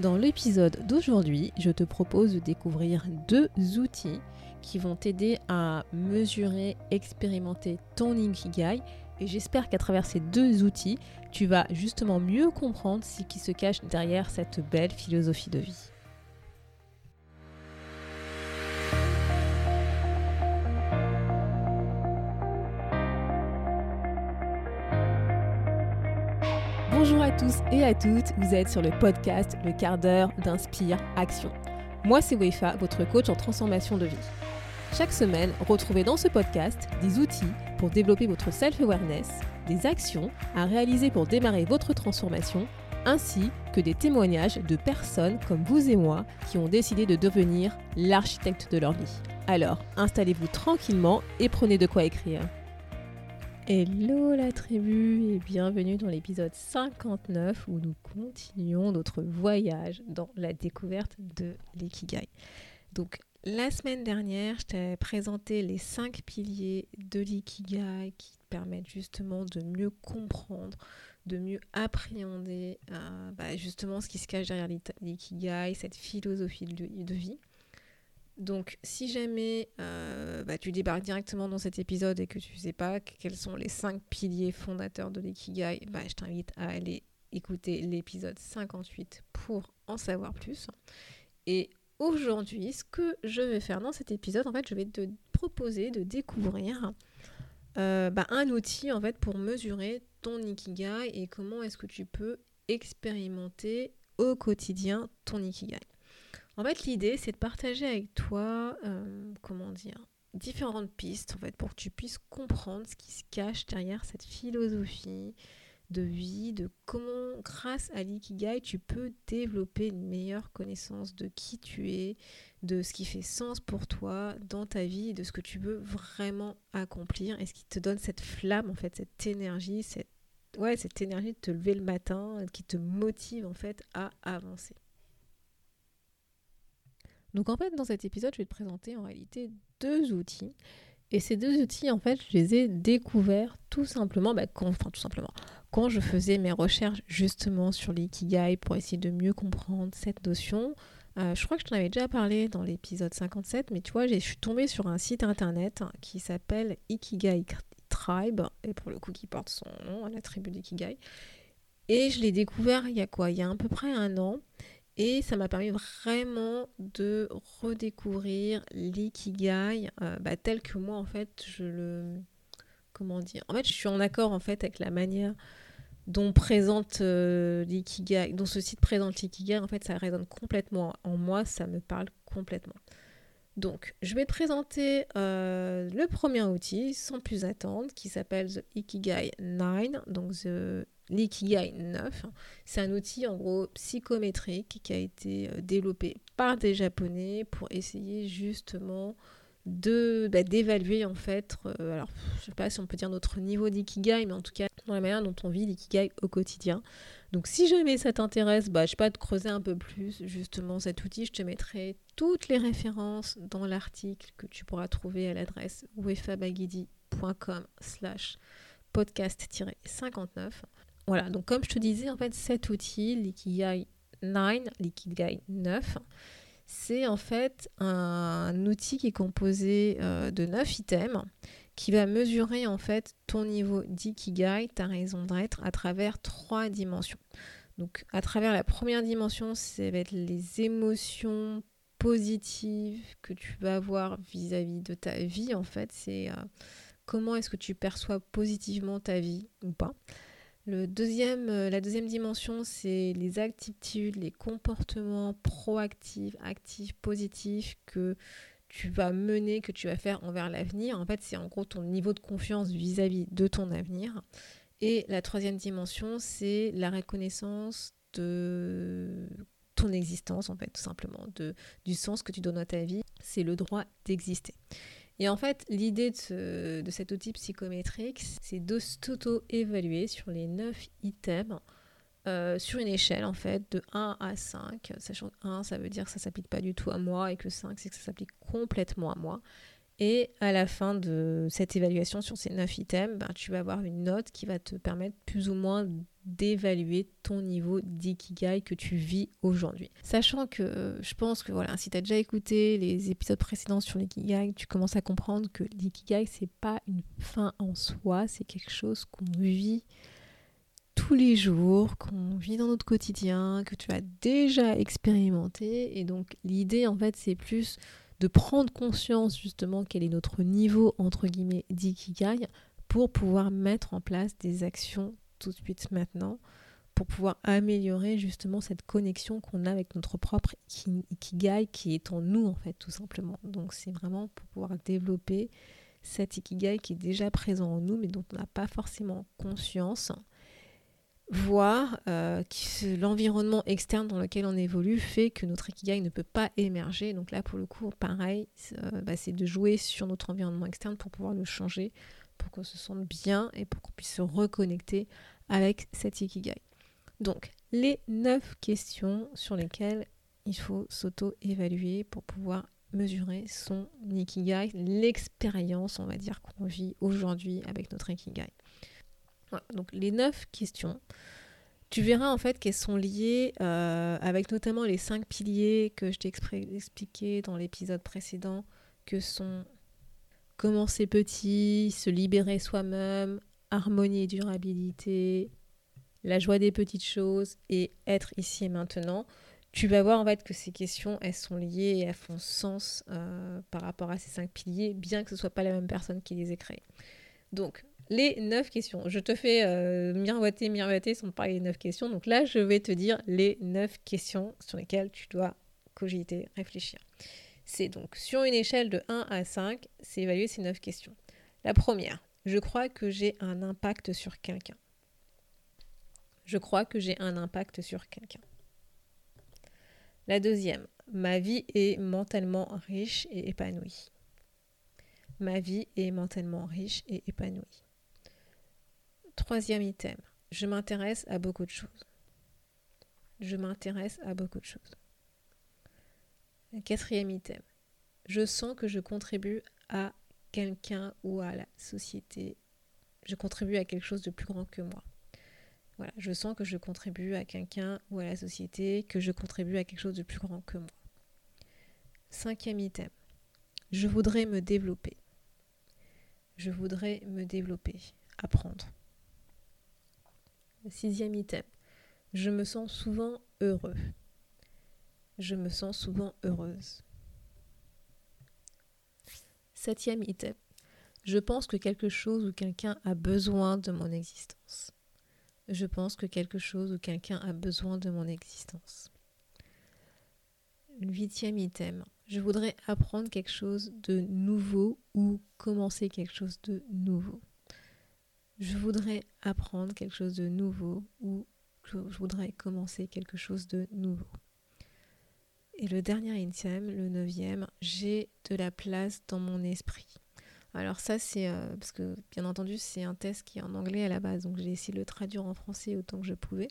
Dans l'épisode d'aujourd'hui, je te propose de découvrir deux outils qui vont t'aider à mesurer, expérimenter ton Ikigai. Et j'espère qu'à travers ces deux outils, tu vas justement mieux comprendre ce qui se cache derrière cette belle philosophie de vie. Et à toutes, vous êtes sur le podcast Le quart d'heure d'Inspire Action. Moi c'est Wefa, votre coach en transformation de vie. Chaque semaine, retrouvez dans ce podcast des outils pour développer votre self-awareness, des actions à réaliser pour démarrer votre transformation, ainsi que des témoignages de personnes comme vous et moi qui ont décidé de devenir l'architecte de leur vie. Alors, installez-vous tranquillement et prenez de quoi écrire. Hello la tribu et bienvenue dans l'épisode 59 où nous continuons notre voyage dans la découverte de l'ikigai. Donc la semaine dernière, je t'ai présenté les cinq piliers de l'ikigai qui te permettent justement de mieux comprendre, de mieux appréhender euh, bah, justement ce qui se cache derrière l'ikigai, cette philosophie de vie. Donc, si jamais euh, bah, tu débarques directement dans cet épisode et que tu ne sais pas quels sont les cinq piliers fondateurs de l'ikigai, bah, je t'invite à aller écouter l'épisode 58 pour en savoir plus. Et aujourd'hui, ce que je vais faire dans cet épisode, en fait, je vais te proposer de découvrir euh, bah, un outil en fait pour mesurer ton ikigai et comment est-ce que tu peux expérimenter au quotidien ton ikigai. En fait, l'idée, c'est de partager avec toi, euh, comment dire, différentes pistes, pour que tu puisses comprendre ce qui se cache derrière cette philosophie de vie, de comment, grâce à l'ikigai, tu peux développer une meilleure connaissance de qui tu es, de ce qui fait sens pour toi dans ta vie, de ce que tu veux vraiment accomplir, et ce qui te donne cette flamme, en fait, cette énergie, ouais, cette énergie de te lever le matin, qui te motive, en fait, à avancer. Donc en fait, dans cet épisode, je vais te présenter en réalité deux outils. Et ces deux outils, en fait, je les ai découverts tout simplement, bah, quand, je faisais mes recherches justement sur l'ikigai pour essayer de mieux comprendre cette notion. Euh, je crois que je t'en avais déjà parlé dans l'épisode 57, mais tu vois, je suis tombée sur un site internet qui s'appelle Ikigai Tribe, et pour le coup qui porte son nom, la tribu d'Ikigai. Et je l'ai découvert il y a quoi? Il y a à peu près un an. Et ça m'a permis vraiment de redécouvrir l'ikigai euh, bah, tel que moi, en fait, je le... Comment dire En fait, je suis en accord, en fait, avec la manière dont présente euh, l'ikigai, dont ce site présente l'ikigai. En fait, ça résonne complètement en moi, ça me parle complètement. Donc, je vais te présenter euh, le premier outil, sans plus attendre, qui s'appelle The Ikigai 9, donc The l'ikigai 9. C'est un outil en gros psychométrique qui a été euh, développé par des japonais pour essayer justement de bah, d'évaluer en fait euh, alors je sais pas si on peut dire notre niveau d'ikigai mais en tout cas dans la manière dont on vit l'ikigai au quotidien donc si jamais ça t'intéresse bah je sais pas de creuser un peu plus justement cet outil. Je te mettrai toutes les références dans l'article que tu pourras trouver à l'adresse wefabagidi.com slash podcast-59 voilà, donc comme je te disais, en fait, cet outil, l'Ikigai 9, l'Ikigai 9, c'est en fait un outil qui est composé euh, de 9 items qui va mesurer en fait ton niveau d'ikigai, ta raison d'être, à travers trois dimensions. Donc à travers la première dimension, ça va être les émotions positives que tu vas avoir vis-à-vis de ta vie. En fait, c'est euh, comment est-ce que tu perçois positivement ta vie ou pas. Le deuxième, euh, la deuxième dimension, c'est les attitudes, les comportements proactifs, actifs, positifs que tu vas mener, que tu vas faire envers l'avenir. En fait, c'est en gros ton niveau de confiance vis-à-vis de ton avenir. Et la troisième dimension, c'est la reconnaissance de ton existence, en fait, tout simplement, de, du sens que tu donnes à ta vie. C'est le droit d'exister. Et en fait, l'idée de, cet outil psychométrique, c'est de s'auto-évaluer sur les 9 items euh, sur une échelle en fait de 1 à 5, sachant que 1 ça veut dire que ça s'applique pas du tout à moi et que 5 c'est que ça s'applique complètement à moi. Et à la fin de cette évaluation sur ces neuf items, ben, tu vas avoir une note qui va te permettre plus ou moins d'évaluer ton niveau d'ikigai que tu vis aujourd'hui. Sachant que euh, je pense que voilà, si tu as déjà écouté les épisodes précédents sur l'ikigai, tu commences à comprendre que l'ikigai c'est pas une fin en soi, c'est quelque chose qu'on vit tous les jours, qu'on vit dans notre quotidien, que tu as déjà expérimenté et donc l'idée en fait c'est plus de prendre conscience justement quel est notre niveau entre guillemets d'ikigai pour pouvoir mettre en place des actions tout de suite maintenant pour pouvoir améliorer justement cette connexion qu'on a avec notre propre ikigai qui est en nous en fait tout simplement. Donc c'est vraiment pour pouvoir développer cet ikigai qui est déjà présent en nous mais dont on n'a pas forcément conscience voir euh, l'environnement externe dans lequel on évolue fait que notre ikigai ne peut pas émerger. Donc là, pour le coup, pareil, euh, bah, c'est de jouer sur notre environnement externe pour pouvoir le changer, pour qu'on se sente bien et pour qu'on puisse se reconnecter avec cet ikigai. Donc, les neuf questions sur lesquelles il faut s'auto-évaluer pour pouvoir mesurer son ikigai, l'expérience, on va dire, qu'on vit aujourd'hui avec notre ikigai donc les neuf questions, tu verras en fait qu'elles sont liées euh, avec notamment les cinq piliers que je t'ai expliqué dans l'épisode précédent, que sont commencer petit, se libérer soi-même, harmonie et durabilité, la joie des petites choses et être ici et maintenant. Tu vas voir en fait que ces questions, elles sont liées et elles font sens euh, par rapport à ces cinq piliers, bien que ce ne soit pas la même personne qui les ait créées. Donc, les neuf questions. Je te fais euh, miroiter, miroiter sans parler des neuf questions. Donc là, je vais te dire les neuf questions sur lesquelles tu dois cogiter, réfléchir. C'est donc sur une échelle de 1 à 5, c'est évaluer ces neuf questions. La première, je crois que j'ai un impact sur quelqu'un. Je crois que j'ai un impact sur quelqu'un. La deuxième, ma vie est mentalement riche et épanouie. Ma vie est mentalement riche et épanouie. Troisième item, je m'intéresse à beaucoup de choses. Je m'intéresse à beaucoup de choses. Quatrième item, je sens que je contribue à quelqu'un ou à la société. Je contribue à quelque chose de plus grand que moi. Voilà, je sens que je contribue à quelqu'un ou à la société, que je contribue à quelque chose de plus grand que moi. Cinquième item, je voudrais me développer. Je voudrais me développer, apprendre. Sixième item. Je me sens souvent heureux. Je me sens souvent heureuse. Septième item. Je pense que quelque chose ou quelqu'un a besoin de mon existence. Je pense que quelque chose ou quelqu'un a besoin de mon existence. Huitième item. Je voudrais apprendre quelque chose de nouveau ou commencer quelque chose de nouveau je voudrais apprendre quelque chose de nouveau ou je voudrais commencer quelque chose de nouveau. Et le dernier item, le neuvième, j'ai de la place dans mon esprit. Alors ça c'est euh, parce que bien entendu c'est un test qui est en anglais à la base, donc j'ai essayé de le traduire en français autant que je pouvais.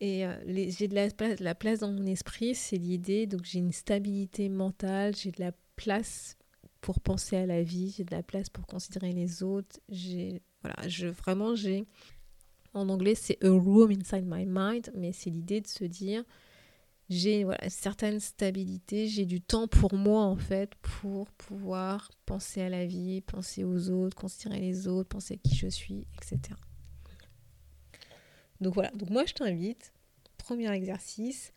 Et euh, j'ai de la, place, de la place dans mon esprit, c'est l'idée, donc j'ai une stabilité mentale, j'ai de la place pour penser à la vie, j'ai de la place pour considérer les autres, j'ai voilà, je, vraiment, j'ai. En anglais, c'est a room inside my mind, mais c'est l'idée de se dire j'ai voilà, une certaine stabilité, j'ai du temps pour moi en fait pour pouvoir penser à la vie, penser aux autres, considérer les autres, penser à qui je suis, etc. Donc voilà, donc moi je t'invite, premier exercice,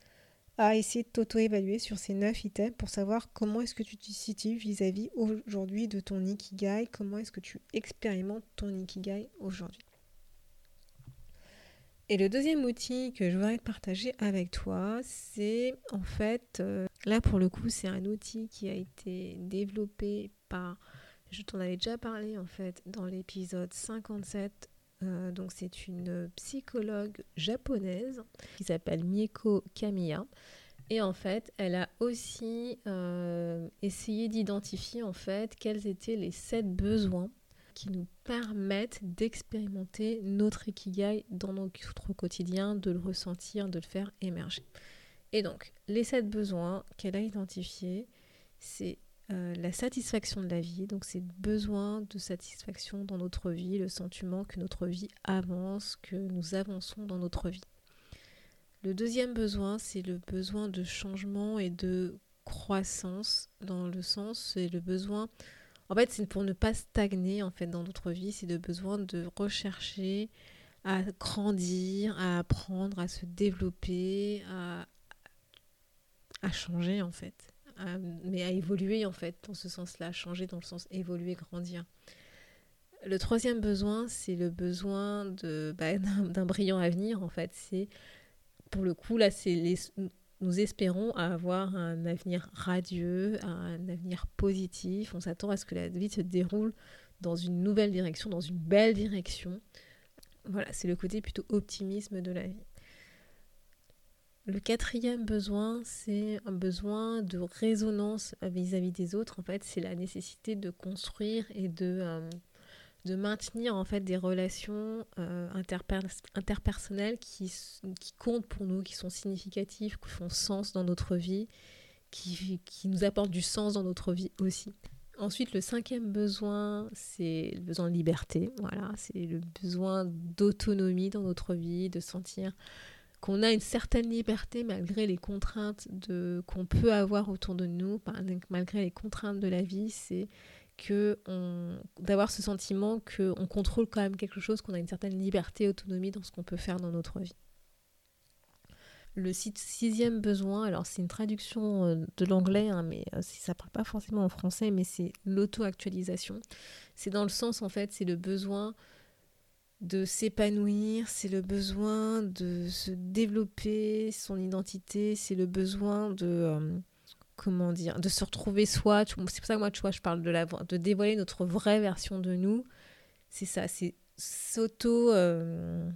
à essayer de t'auto-évaluer sur ces 9 items pour savoir comment est-ce que tu te situes vis-à-vis aujourd'hui de ton Ikigai, comment est-ce que tu expérimentes ton Ikigai aujourd'hui. Et le deuxième outil que je voudrais partager avec toi, c'est en fait, euh, là pour le coup, c'est un outil qui a été développé par, je t'en avais déjà parlé en fait dans l'épisode 57 euh, donc c'est une psychologue japonaise qui s'appelle Mieko Kamiya. Et en fait, elle a aussi euh, essayé d'identifier en fait quels étaient les sept besoins qui nous permettent d'expérimenter notre ikigai dans notre quotidien, de le ressentir, de le faire émerger. Et donc, les sept besoins qu'elle a identifiés, c'est euh, la satisfaction de la vie, donc c'est besoin de satisfaction dans notre vie, le sentiment que notre vie avance, que nous avançons dans notre vie. Le deuxième besoin, c'est le besoin de changement et de croissance, dans le sens, c'est le besoin, en fait, c'est pour ne pas stagner en fait dans notre vie, c'est le besoin de rechercher à grandir, à apprendre, à se développer, à changer en fait, mais à évoluer en fait dans ce sens-là, changer dans le sens évoluer, grandir. Le troisième besoin, c'est le besoin bah, d'un brillant avenir en fait. C'est pour le coup là, c'est nous espérons avoir un avenir radieux, un avenir positif. On s'attend à ce que la vie se déroule dans une nouvelle direction, dans une belle direction. Voilà, c'est le côté plutôt optimisme de la vie. Le quatrième besoin, c'est un besoin de résonance vis-à-vis des autres. En fait, c'est la nécessité de construire et de, euh, de maintenir en fait des relations euh, interpersonnelles qui, qui, comptent pour nous, qui sont significatives, qui font sens dans notre vie, qui, qui nous apportent du sens dans notre vie aussi. Ensuite, le cinquième besoin, c'est le besoin de liberté. Voilà, c'est le besoin d'autonomie dans notre vie, de sentir qu'on a une certaine liberté malgré les contraintes de, qu'on peut avoir autour de nous, malgré les contraintes de la vie, c'est que d'avoir ce sentiment qu'on contrôle quand même quelque chose, qu'on a une certaine liberté, autonomie dans ce qu'on peut faire dans notre vie. Le sixième besoin, alors c'est une traduction euh, de l'anglais, hein, mais euh, ça ne parle pas forcément en français, mais c'est l'auto-actualisation. C'est dans le sens, en fait, c'est le besoin de s'épanouir, c'est le besoin de se développer son identité, c'est le besoin de euh, comment dire, de se retrouver soi. C'est pour ça que moi, tu vois, je parle de la de dévoiler notre vraie version de nous. C'est ça, c'est s'auto euh,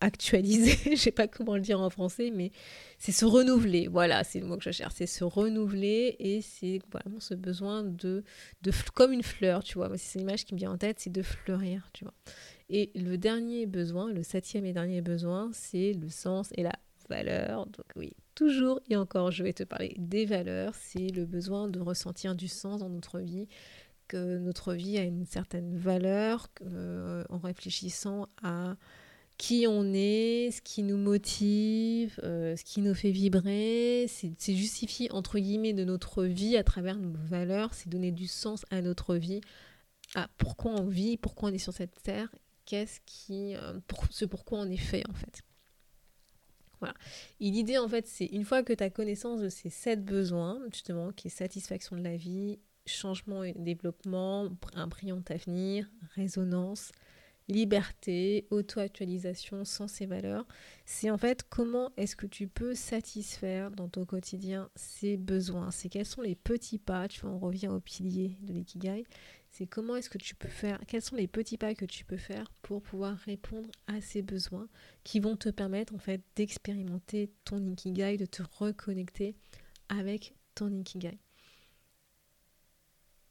actualiser, je sais pas comment le dire en français, mais c'est se renouveler. Voilà, c'est le mot que je cherche, c'est se renouveler et c'est vraiment ce besoin de, de comme une fleur, tu vois. C'est l'image qui me vient en tête, c'est de fleurir, tu vois. Et le dernier besoin, le septième et dernier besoin, c'est le sens et la valeur. Donc oui, toujours et encore, je vais te parler des valeurs. C'est le besoin de ressentir du sens dans notre vie, que notre vie a une certaine valeur euh, en réfléchissant à qui on est, ce qui nous motive, euh, ce qui nous fait vibrer, c'est justifier entre guillemets de notre vie à travers nos valeurs, c'est donner du sens à notre vie, à pourquoi on vit, pourquoi on est sur cette terre, qu'est-ce qui, euh, ce pourquoi on est fait en fait. Voilà. Et l'idée en fait, c'est une fois que tu as connaissance de ces sept besoins, justement, qui est satisfaction de la vie, changement et développement, un brillant avenir, résonance, liberté, auto-actualisation, sens et valeurs, c'est en fait comment est-ce que tu peux satisfaire dans ton quotidien ces besoins. C'est quels sont les petits pas, tu vois, on revient au pilier de l'ikigai, c'est comment est-ce que tu peux faire, quels sont les petits pas que tu peux faire pour pouvoir répondre à ces besoins qui vont te permettre en fait d'expérimenter ton ikigai, de te reconnecter avec ton ikigai.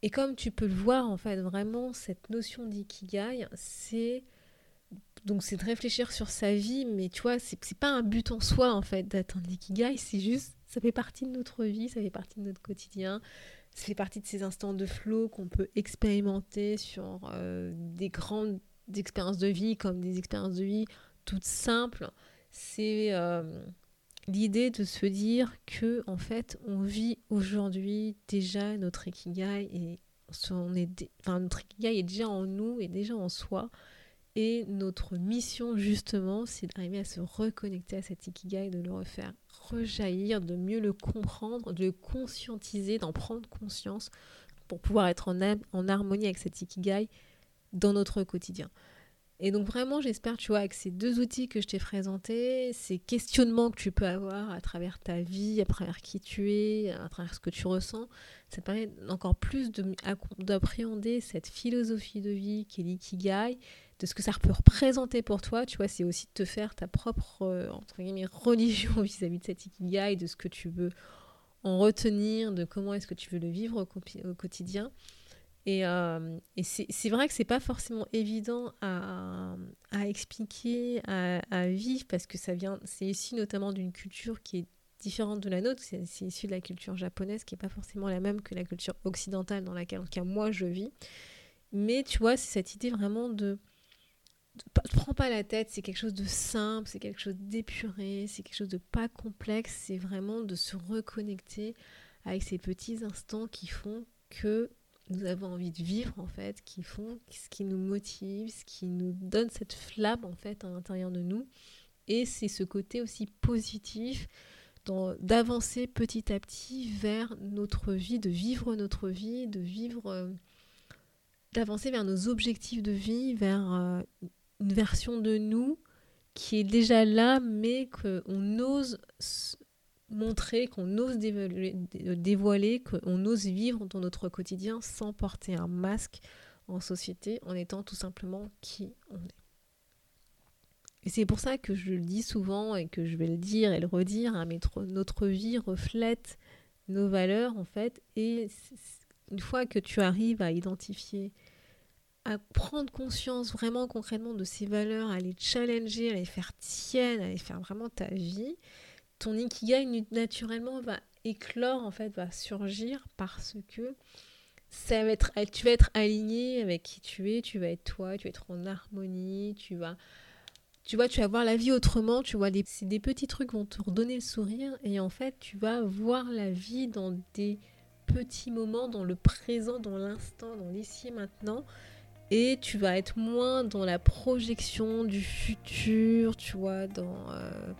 Et comme tu peux le voir, en fait, vraiment, cette notion d'ikigai, c'est. Donc, c'est de réfléchir sur sa vie, mais tu vois, c'est pas un but en soi, en fait, d'atteindre l'ikigai, c'est juste. Ça fait partie de notre vie, ça fait partie de notre quotidien, ça fait partie de ces instants de flow qu'on peut expérimenter sur euh, des grandes expériences de vie, comme des expériences de vie toutes simples. C'est. Euh, l'idée de se dire que en fait on vit aujourd'hui déjà notre ikigai et on est notre ikigai est déjà en nous et déjà en soi. Et notre mission justement c'est d'arriver à se reconnecter à cet ikigai de le refaire rejaillir de mieux le comprendre de le conscientiser d'en prendre conscience pour pouvoir être en, en harmonie avec cet ikigai dans notre quotidien et donc vraiment, j'espère, tu vois, avec ces deux outils que je t'ai présentés, ces questionnements que tu peux avoir à travers ta vie, à travers qui tu es, à travers ce que tu ressens, ça permet encore plus d'appréhender cette philosophie de vie qui est l'ikigai, de ce que ça peut représenter pour toi, tu vois, c'est aussi de te faire ta propre, euh, entre guillemets, religion vis-à-vis de cet ikigai, de ce que tu veux en retenir, de comment est-ce que tu veux le vivre au quotidien. Et, euh, c'est vrai que c'est pas forcément évident à, expliquer, à, vivre, parce que ça vient, c'est ici notamment d'une culture qui est différente de la nôtre, c'est issu de la culture japonaise qui n'est pas forcément la même que la culture occidentale dans laquelle, en tout cas, moi, je vis. Mais tu vois, c'est cette idée vraiment de ne prends pas la tête, c'est quelque chose de simple, c'est quelque chose d'épuré, c'est quelque chose de pas complexe, c'est vraiment de se reconnecter avec ces petits instants qui font que nous avons envie de vivre en fait, qui font ce qui nous motive, ce qui nous donne cette flamme en fait à l'intérieur de nous. Et c'est ce côté aussi positif d'avancer petit à petit vers notre vie, de vivre notre vie, de vivre, euh, d'avancer vers nos objectifs de vie, vers euh, une version de nous qui est déjà là, mais qu'on ose montrer, qu'on ose dévoiler, qu'on ose vivre dans notre quotidien sans porter un masque en société, en étant tout simplement qui on est. Et c'est pour ça que je le dis souvent et que je vais le dire et le redire, hein, notre vie reflète nos valeurs en fait. Et une fois que tu arrives à identifier à prendre conscience vraiment concrètement de ces valeurs, à les challenger, à les faire tiennes, à les faire vraiment ta vie, ton ikigai naturellement va éclore, en fait, va surgir parce que ça va tu vas être aligné avec qui tu es, tu vas être toi, tu vas être en harmonie, tu vas, tu vois, tu vas voir la vie autrement, tu vois, des, des petits trucs vont te redonner le sourire et en fait, tu vas voir la vie dans des petits moments, dans le présent, dans l'instant, dans l'ici et maintenant et tu vas être moins dans la projection du futur, tu vois, dans, euh,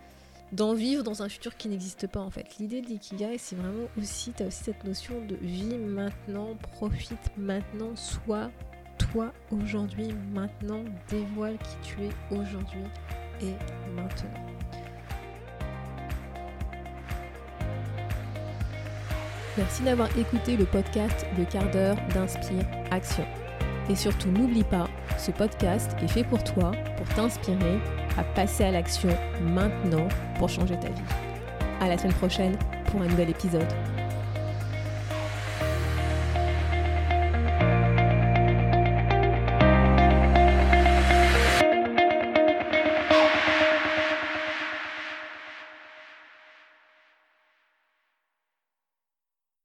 dans vivre dans un futur qui n'existe pas en fait. L'idée de l'ikigai, c'est vraiment aussi, tu as aussi cette notion de vie maintenant, profite maintenant, sois toi aujourd'hui, maintenant, dévoile qui tu es aujourd'hui et maintenant. Merci d'avoir écouté le podcast Le quart d'heure d'Inspire Action. Et surtout, n'oublie pas, ce podcast est fait pour toi, pour t'inspirer à passer à l'action maintenant pour changer ta vie. À la semaine prochaine pour un nouvel épisode.